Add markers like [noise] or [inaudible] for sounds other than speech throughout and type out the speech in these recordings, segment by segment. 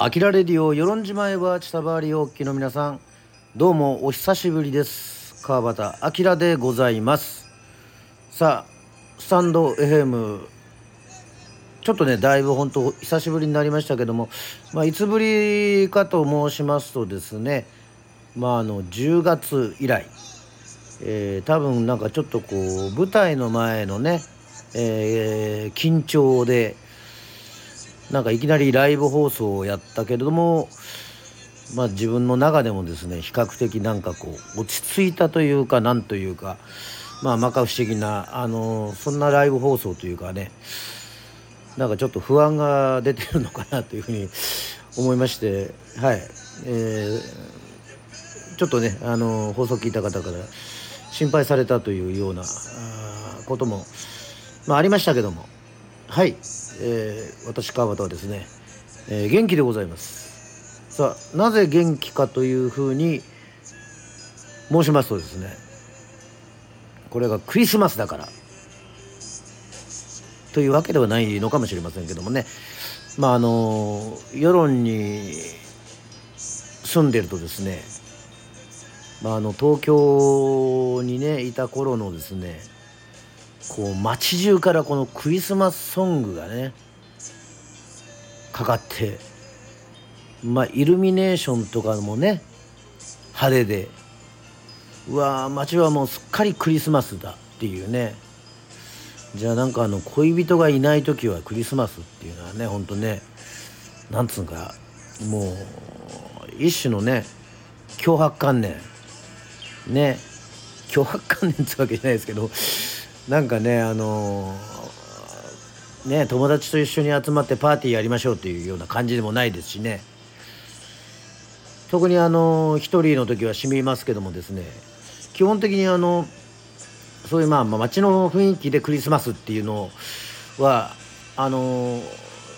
アキラレディオ与論島へは千葉りおっきの皆さん。どうもお久しぶりです。川端明でございます。さあスタンド FM ちょっとねだいぶ本当久しぶりになりましたけども、まあ、いつぶりかと申しますとですねまああの10月以来、えー、多分なんかちょっとこう舞台の前のね、えー、緊張でなんかいきなりライブ放送をやったけれどもまあ自分の中でもですね比較的なんかこう落ち着いたというかなんというかまあ摩訶不思議なあのそんなライブ放送というかねなんかちょっと不安が出てるのかなというふうに [laughs] 思いましてはい、えー、ちょっとねあの放送聞いた方から心配されたというようなことも、まあ、ありましたけども。はい、えー、私川端はですね、えー、元気でございます。さあなぜ元気かというふうに申しますとですねこれがクリスマスだからというわけではないのかもしれませんけどもね。まああの世論に住んでるとですね、まあ、あの東京にねいた頃のですねこう街中からこのクリスマスソングがねかかってまあイルミネーションとかもね派手でうわ街はもうすっかりクリスマスだっていうね。じゃあなんかあの恋人がいない時はクリスマスっていうのはねほんとねなんつうんかもう一種のね脅迫観念。ね。脅迫観念ってわけじゃないですけどなんかねあのね友達と一緒に集まってパーティーやりましょうっていうような感じでもないですしね。特にあの一人の時はしみますけどもですね。基本的にあのそういうまあ街の雰囲気でクリスマスっていうのはあの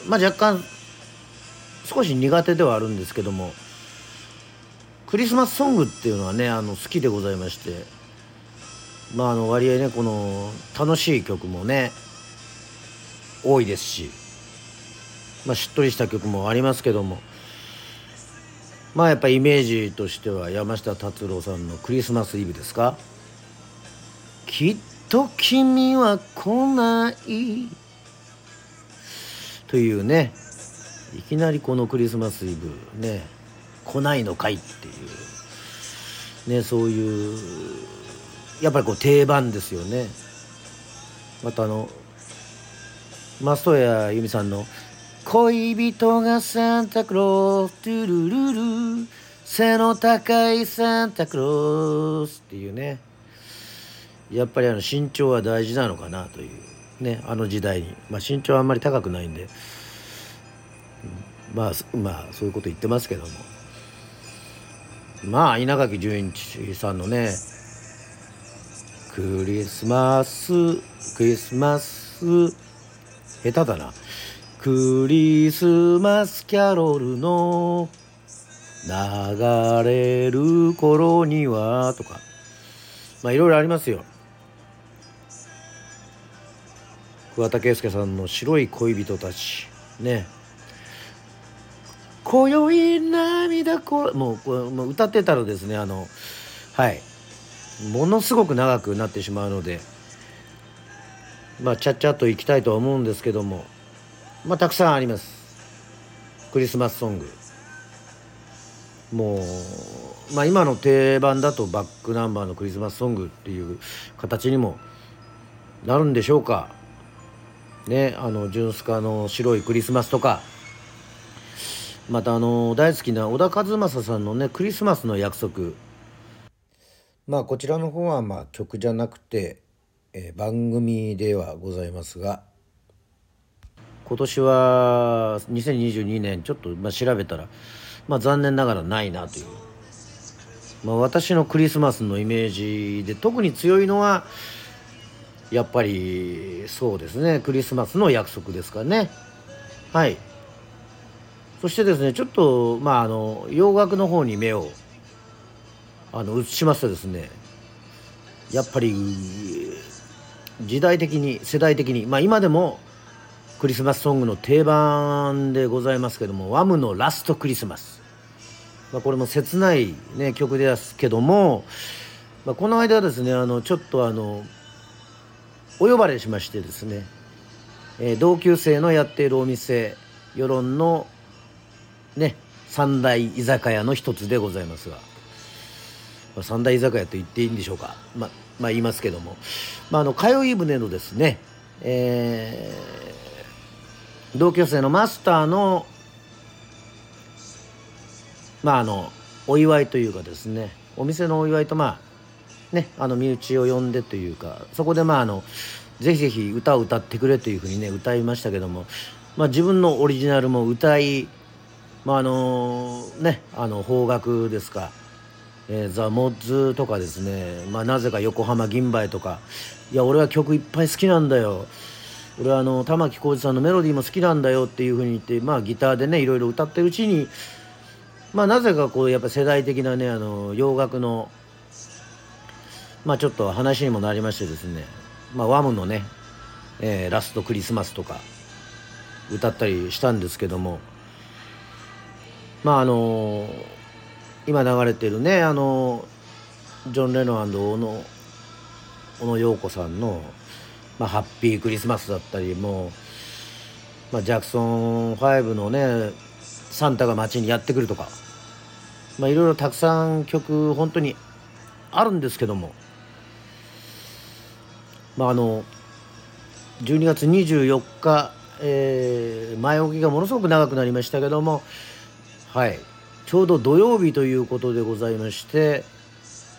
まあ若干少し苦手ではあるんですけどもクリスマスソングっていうのはねあの好きでございまして。まああの割合ねこの楽しい曲もね多いですし、まあ、しっとりした曲もありますけどもまあやっぱイメージとしては山下達郎さんの「クリスマスイブ」ですか？きっと君は来ない。というねいきなりこのクリスマスイブね来ないのかいっていうねそういうやっぱりこう定番ですよね。またあの松任谷由実さんの「恋人がサンタクローストゥルルル背の高いサンタクロース」っていうね。やっぱりあの身長は大事なのかなというねあの時代に、まあ、身長はあんまり高くないんで、まあまあそういうこと言ってますけども。まあ稲垣潤一さんのねクリスマスクリスマス下手だな。クリスマスキャロルの流れる頃にはとか。まあいろいろありますよ。桑田佳祐さんの「白い恋人たち」ね。今宵涙こもうもう歌ってたらですねあのはい。ものすごく長くなってしまうのでまあちゃっちゃっといきたいとは思うんですけどもまあたくさんあります。クリスマスソング。もうまあ今の定番だとバックナンバーのクリスマスソングっていう形にもなるんでしょうか。ねあのジュンスカの「白いクリスマス」とか。またあの大好きな小田和正さんのね「クリスマスの約束」まあこちらの方はまあ曲じゃなくて、えー、番組ではございますが今年は2022年ちょっとまあ調べたらまあ残念ながらないなという、まあ、私のクリスマスのイメージで特に強いのはやっぱりそうですね。クリスマスの約束ですかね。はい。そしてですねちょっとまああの洋楽の方に目をあの移しますとですねやっぱり時代的に世代的にまあ今でもクリスマスソングの定番でございますけども「ワムのラストクリスマス」まあ、これも切ない、ね、曲ですけども、まあ、この間ですねあのちょっとあのお呼ばれしましてですね、えー、同級生のやっているお店世論のね三大居酒屋の一つでございますが、まあ、三大居酒屋と言っていいんでしょうか、まあ、まあ言いますけども、まあ、あの通い船のですね、えー、同級生のマスターのまああのお祝いというかですねお店のお祝いとまあねあの身内を呼んでというかそこでまああのぜひぜひ歌を歌ってくれというふうにね歌いましたけども、まあ、自分のオリジナルも歌いまああのねあの方角ですか、えー、ザ・モッズとかですね、まあ、なぜか横浜銀杯とか。いや俺は曲いっぱい好きなんだよ。俺はあの玉置浩二さんのメロディーも好きなんだよっていうふうに言ってまあギターでねいろいろ歌ってるうちにまあなぜかこうやっぱ世代的なねあの洋楽のまあちょっと話にもなりましてですね。まあワムのね、えー、ラストクリスマスとか歌ったりしたんですけども。まああの今流れてるねあのジョン・レノン小野小野陽子さんの、まあ、ハッピークリスマスだったりもまあ、ジャクソン5のねサンタが街にやってくるとかまあいろいろたくさん曲本当にあるんですけどもまああの12月24日、えー、前置きがものすごく長くなりましたけどもはい。ちょうど土曜日ということでございまして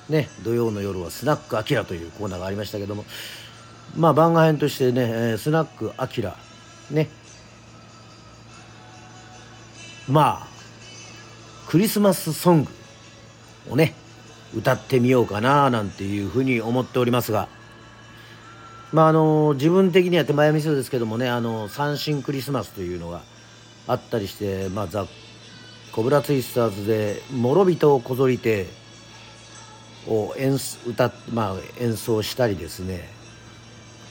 ね土曜の夜はスナックアキラというコーナーがありましたけどもまあ番外編としてねスナックアキラね。まあクリスマスソングをね歌ってみようかななんていうふうに思っておりますがまああの自分的には手前味噌ですけどもねあの三振クリスマスというのがあったりしてまあザ・コブラツイスターズで「諸人をこぞりて」を演歌、まあ、演奏したりですね。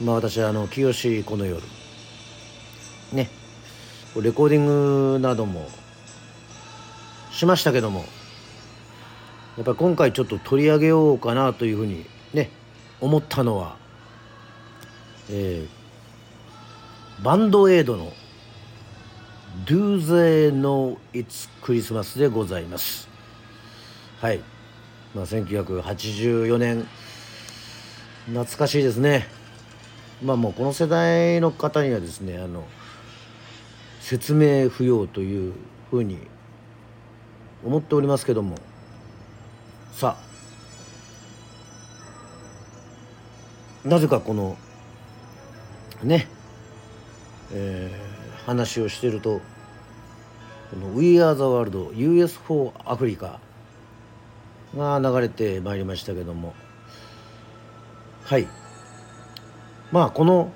まあ私はあの清この夜ねレコーディングなどもしましたけどもやっぱり今回ちょっと取り上げようかなというふうにね思ったのは、えー、バンドエイドの「Do They Know It's Christmas」でございます。はい、まあ、1984年。懐かしいですね。まあもうこの世代の方にはですねあの説明不要というふうに思っておりますけども。さあ。なぜかこのね。えー、話をしてるとこの「We Are the World US4 アフリカ」が流れてまいりましたけども。はい。まあこの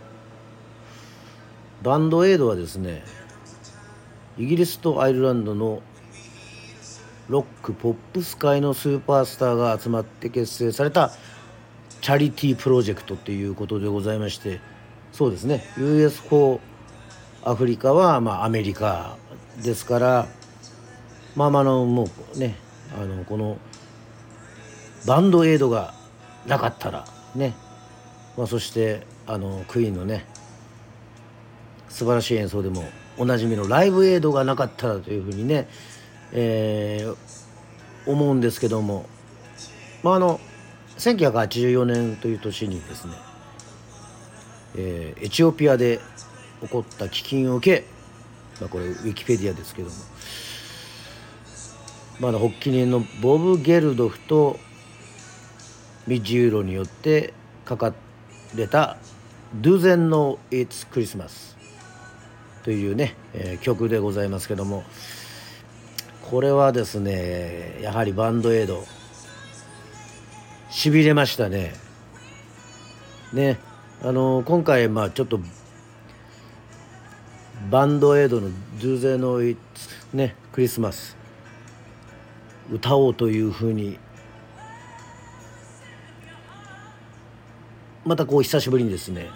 バンドエイドはですねイギリスとアイルランドのロックポップス界のスーパースターが集まって結成されたチャリティープロジェクトということでございましてそうですね。US4 アフリカはまあアメリカですからまあまあのもうねあのこのバンドエイドがなかったらね、まあ、そしてあのクイーンのね素晴らしい演奏でもおなじみのライブエイドがなかったらというふうにねえー、思うんですけども、まあ、あの1984年という年にですね、えー、エチオピアで起こった飢饉を受け、まあ、これウィキペディアですけども、まあ、の発起人のボブ・ゲルドフとミッジ・ユーロによって書かれた「Do Then No It's Christmas」というね、えー、曲でございますけども、これはですねやはりバンドエイド。しびれましたね。ねあの今回まあちょっとバンドエイドの「ドゥゼノイねクリスマス歌おうというふうにまたこう久しぶりにですね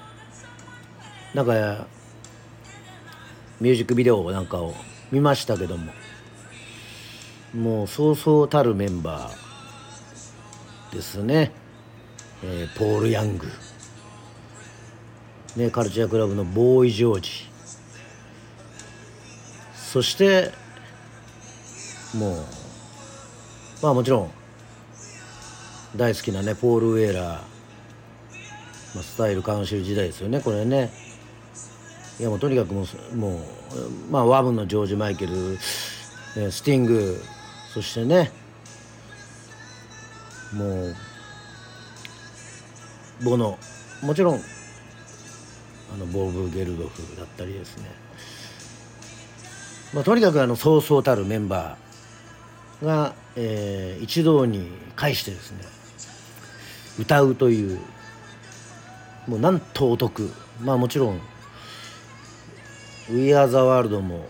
なんかミュージックビデオなんかを見ましたけどももうそうそうたるメンバーですね、えー、ポール・ヤング、ね、カルチャークラブのボーイ・ジョージ。そしてもうまあもちろん大好きなねポール・ウェーラー、まあ、スタイルカウンシル時代ですよねこれね。いやもうとにかくもうもうまあワブのジョージ・マイケル、スティングそしてねもうボノ。もちろんあのボブ・ゲルドフだったりですね、まあ、とにかくあのそうそうたるメンバーが、えー、一堂に会してですね歌うというもうなんとお得まあもちろん「We Are the World も」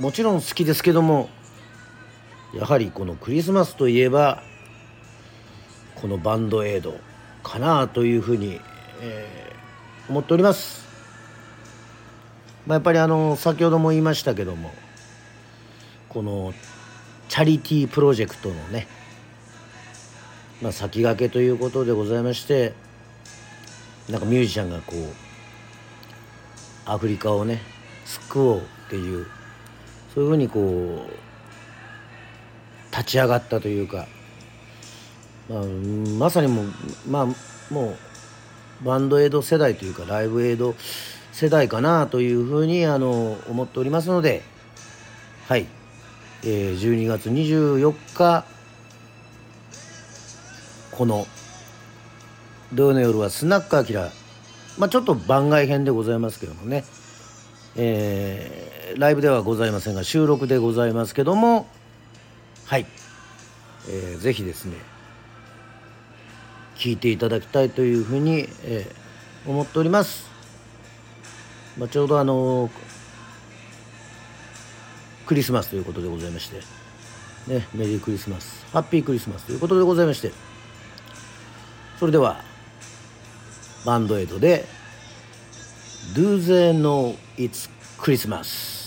もちろん好きですけどもやはりこのクリスマスといえばこのバンドエイドかなというふうに、えー、思っております。まあ、やっぱりあの先ほども言いましたけどもこのチャリティープロジェクトのね、まあ、先駆けということでございましてなんかミュージシャンがこうアフリカをね救おうっていうそういうふうにこう立ち上がったというか、まあ、まさにもうまあもうバンドエイド世代というかライブエイド世代かなというふうにあの思っておりますのではい、えー、12月24日この土曜の夜はスナックアキラ。まあちょっと番外編でございますけどもね。えー、ライブではございませんが収録でございますけどもはい、えー、ぜひですね聞いていただきたいというふうに、えー、思っております、まあ、ちょうどあのクリスマスということでございまして。ねメリークリスマス。ハッピークリスマスということでございまして。それではバンドエイドで Do they know it's Christmas?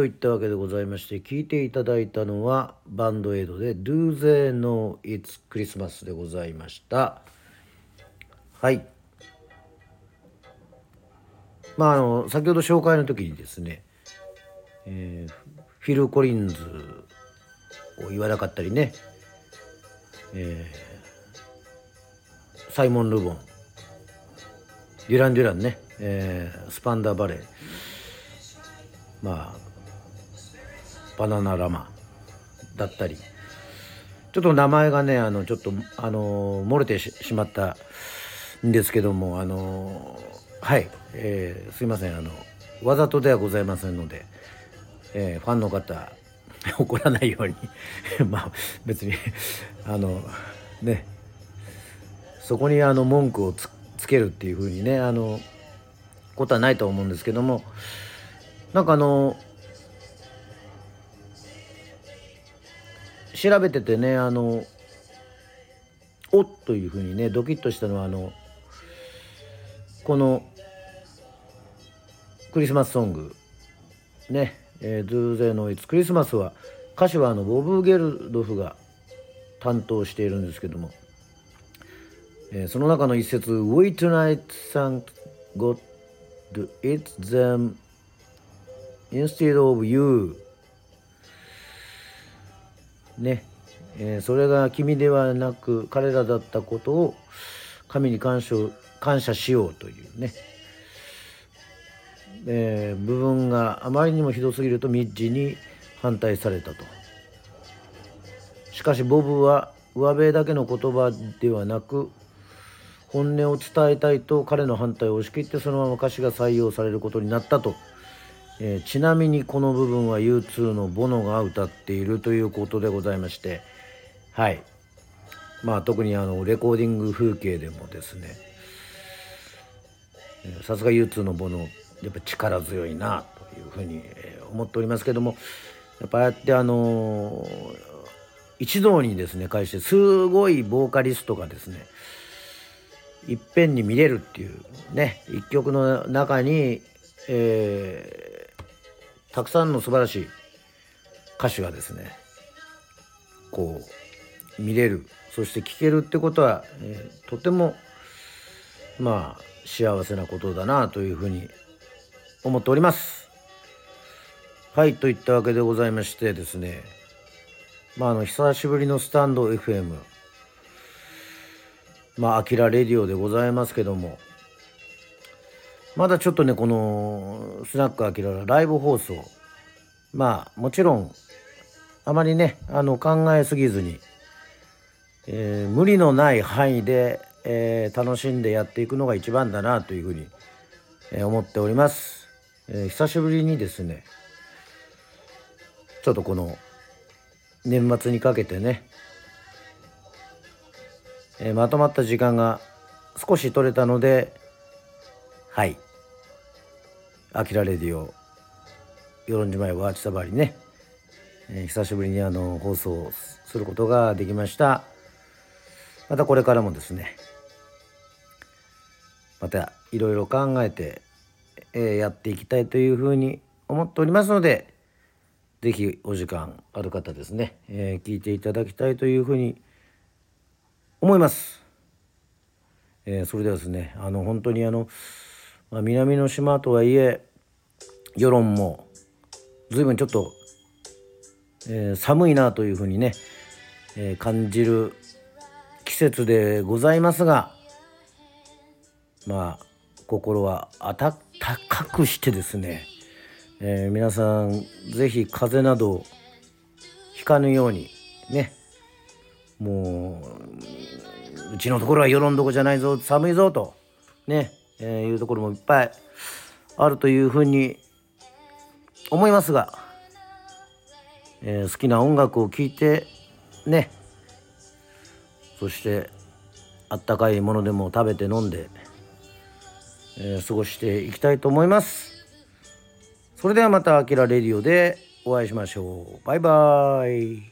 といったわけでございまして聴いていただいたのはバンドエイドで「Do They Know It's Christmas」でございました。はい。まああの先ほど紹介の時にですね、えー、フィル・コリンズを言わなかったりね、えー、サイモン・ルボンデュラン・デュランね、えー、スパンダー・バレーまあバナナラマだったり。ちょっと名前がねあのちょっとあの漏れてしまったんですけどもあのはい、えー、すいませんあのわざとではございませんので、えー、ファンの方 [laughs] 怒らないように。[laughs] まあ別にあのね。そこにあの文句をつけるっていうふうにねあのことはないと思うんですけどもなんかあの調べててねあのおっというふうにねドキッとしたのはあのこのクリスマスソング。ね「えー、ズーゼのいつクリスマス」は歌手はあのボブ・ゲルドフが担当しているんですけども、えー、その中の一節「We tonight thank God it's them. Instead of you」ね、えー、それが君ではなく彼らだったことを神に感謝感謝しようというね、えー、部分があまりにもひどすぎるとミッジに反対されたと。しかしボブは上辺だけの言葉ではなく本音を伝えたいと彼の反対を押し切ってそのまま歌詞が採用されることになったと。えー、ちなみにこの部分は U2 のボノが歌っているということでございましてはい。まあ特にあのレコーディング風景でもですねさすが U2 のボノやっぱ力強いなというふうに思っておりますけどもやっぱああやってあのー、一堂にですね返してすごいボーカリストがですねいっぺんに見れるっていうね一曲の中に、えーたくさんの素晴らしい歌手がですねこう見れるそして聴けるってことは、えー、とてもまあ幸せなことだなというふうに思っております。はいといったわけでございましてですねまああの久しぶりのスタンド FM まあアキラレディオでございますけどもまだちょっとねこのスナックアキラライブ放送まあもちろんあまりねあの考えすぎずに、えー、無理のない範囲で、えー、楽しんでやっていくのが一番だなというふうに、えー、思っております、え久しぶりにですねちょっとこの年末にかけてね、えまとまった時間が少し取れたのではい。アキラレディオ、与論島やワーチサバリね、えー、久しぶりにあの放送することができました。またこれからもですね、またいろいろ考えて、えー、やっていきたいというふうに思っておりますので、是非お時間ある方ですね、えー、聞いていただきたいというふうに思います。えー、それではですね、あの本当にあのまあ、南の島とはいえ世論も随分ちょっと、えー、寒いなというふうにね、えー、感じる季節でございますがまあ心は温かくしてですね、えー、皆さん是非風邪などひかぬようにねもううちのところは世論どこじゃないぞ寒いぞとねえー、いうところもいっぱいあるというふうに思いますが、えー、好きな音楽を聴いてねそしてあったかいものでも食べて飲んで、えー、過ごしていきたいと思います。それではまた「あきらレディオ」でお会いしましょう。バイバーイ。